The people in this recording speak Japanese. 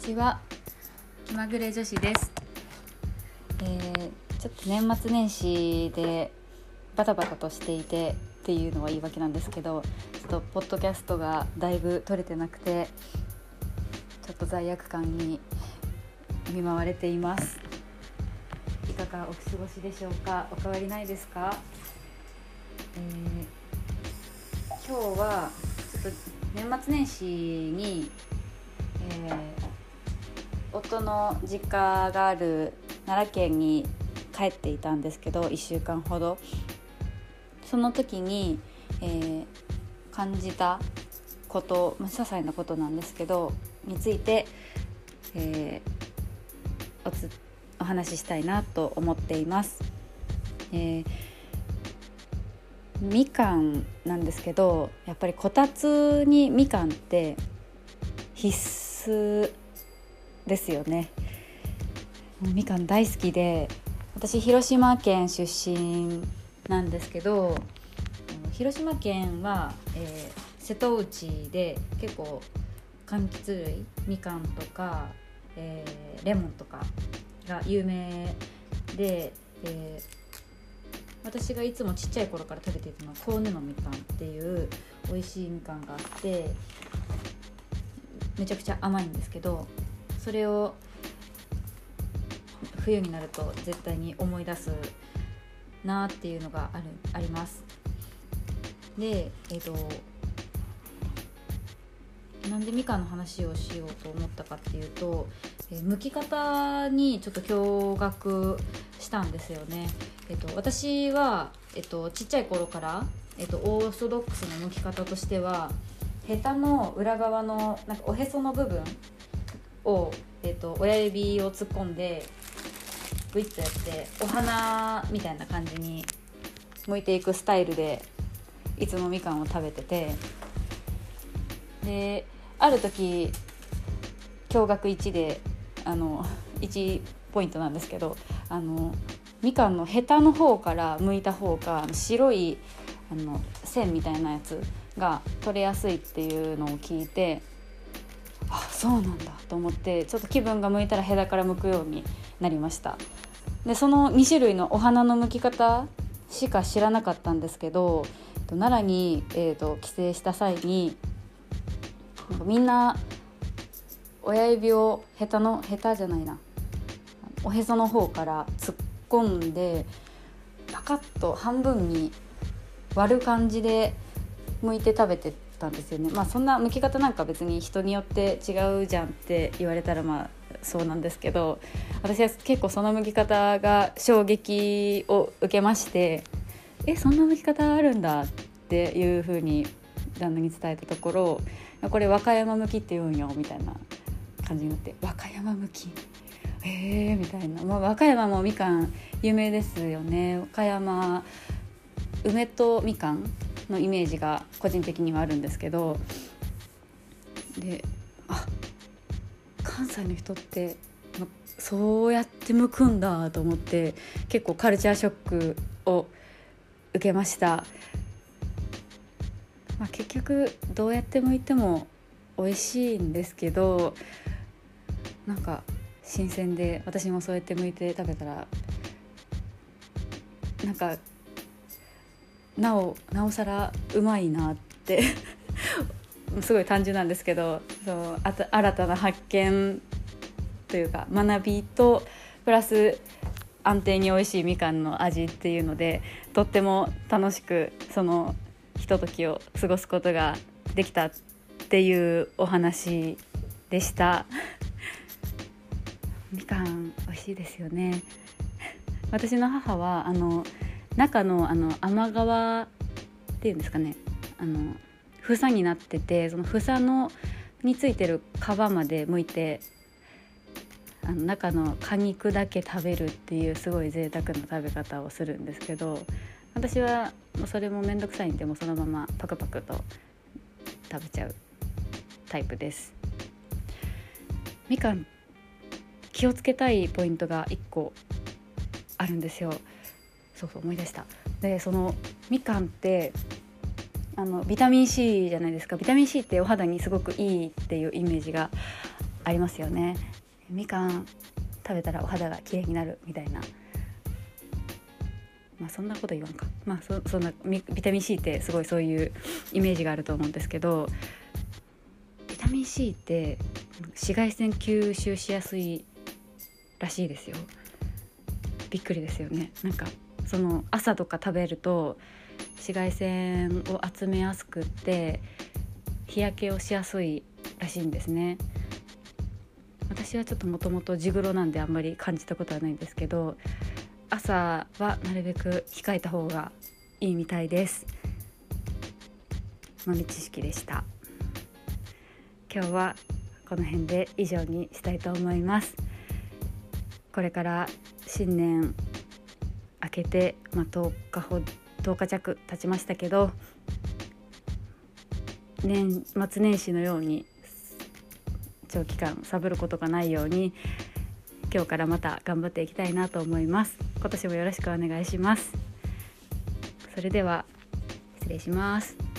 ちは。気まぐれ女子です、えーちょっと年末年始でバタバタとしていてっていうのは言い訳なんですけどちょっとポッドキャストがだいぶ撮れてなくてちょっと罪悪感に見舞われています。いかがお過ごしでしょうか？お変わりないですか、えー今日はちょっと年末年始にえー夫の実家がある奈良県に帰っていたんですけど1週間ほどその時に、えー感じたこと、まあ、些細なことなんですけどについて、えーおつお話ししたいなと思っています。えーみかんなんですけどやっぱりこたつにみかんって必須ですよね。みかん大好きで私広島県出身なんですけど広島県は、えー瀬戸内で結構柑橘類みかんとか、えーレモンとかが有名で、えー私がいつもちっちゃい頃から食べていたのはコウネのみかんっていう美味しいみかんがあってめちゃくちゃ甘いんですけどそれを冬になると絶対に思い出すなっていうのがあるあります。でえっ、となんでみかんの話をしようと思ったかっていうと、えー剥き方にちょっと驚愕したんですよね。えっと、私は、えっと、ちっちゃい頃から、えっと、オーソドックスの剥き方としてはヘタの裏側のなんかおへその部分を、えっと、親指を突っ込んでグイッとやってお花みたいな感じに剥いていくスタイルでいつもみかんを食べててである時驚愕1であの1ポイントなんですけどあのみかんのヘタの方から剥いた方が白いあの線みたいなやつが取れやすいっていうのを聞いてあそうなんだと思ってちょっと気分が向いたらヘタから剥くようになりました。でその2種類のお花の剥き方しか知らなかったんですけどえっと奈良に、えー、と帰省した際になんかみんな親指をヘタのヘタじゃないな。おへその方から突っ込んでパカッと半分に割る感じで剥いて食べてたんですよね。まあそんな剥き方なんか別に人によって違うじゃんって言われたらまあそうなんですけど私は結構その剥き方が衝撃を受けましてえそんな剥き方あるんだっていうふうに旦那に伝えたところこれ和歌山向きって言うんよみたいな感じになって和歌山向き？へえみたいな、まあ、和歌山もみかん有名ですよね。和歌山梅とみかんのイメージが個人的にはあるんですけどであ関西の人ってまそうやって剥くんだと思って結構カルチャーショックを受けました。まあ、結局どうやって剥いても美味しいんですけどなんか新鮮で私もそうやって剥いて食べたらなんかなおなおさらうまいなって すごい単純なんですけどそうあた新たな発見というか学びとプラス安定に美味しいみかんの味っていうのでとっても楽しくそのひとときを過ごすことができたっていうお話でした。みかん美味しいですよね。私の母はあの中のあの甘皮っていうんですかね。あの房になっててその房のについてる皮まで剥いてあの中の果肉だけ食べるっていうすごい贅沢な食べ方をするんですけど私はそれも面倒くさいんでもそのままパクパクと食べちゃうタイプです。みかん気をつけたいポイントが1個あるんですよ。そうそう思い出した。でそのみかんってあのビタミン C じゃないですか。ビタミン C ってお肌にすごくいいっていうイメージがありますよね。みかん食べたらお肌が綺麗になるみたいな。まあそんなこと言わんか。まあそそんなビタミン C ってすごいそういうイメージがあると思うんですけどビタミン C って紫外線吸収しやすいらしいですよ。びっくりですよね。なんかその朝とか食べると紫外線を集めやすくって日焼けをしやすいらしいんですね。私はちょっともともと地黒なんであんまり感じたことはないんですけど朝はなるべく控えた方がいいみたいです。豆知識でした。今日はこの辺で以上にしたいと思います。これから新年けて、まあ、10日ほ10日弱経ちましたけど年末年始のように長期間サブることがないように今日からまた頑張っていきたいなと思います。今年もよろしくお願いします。それでは失礼します。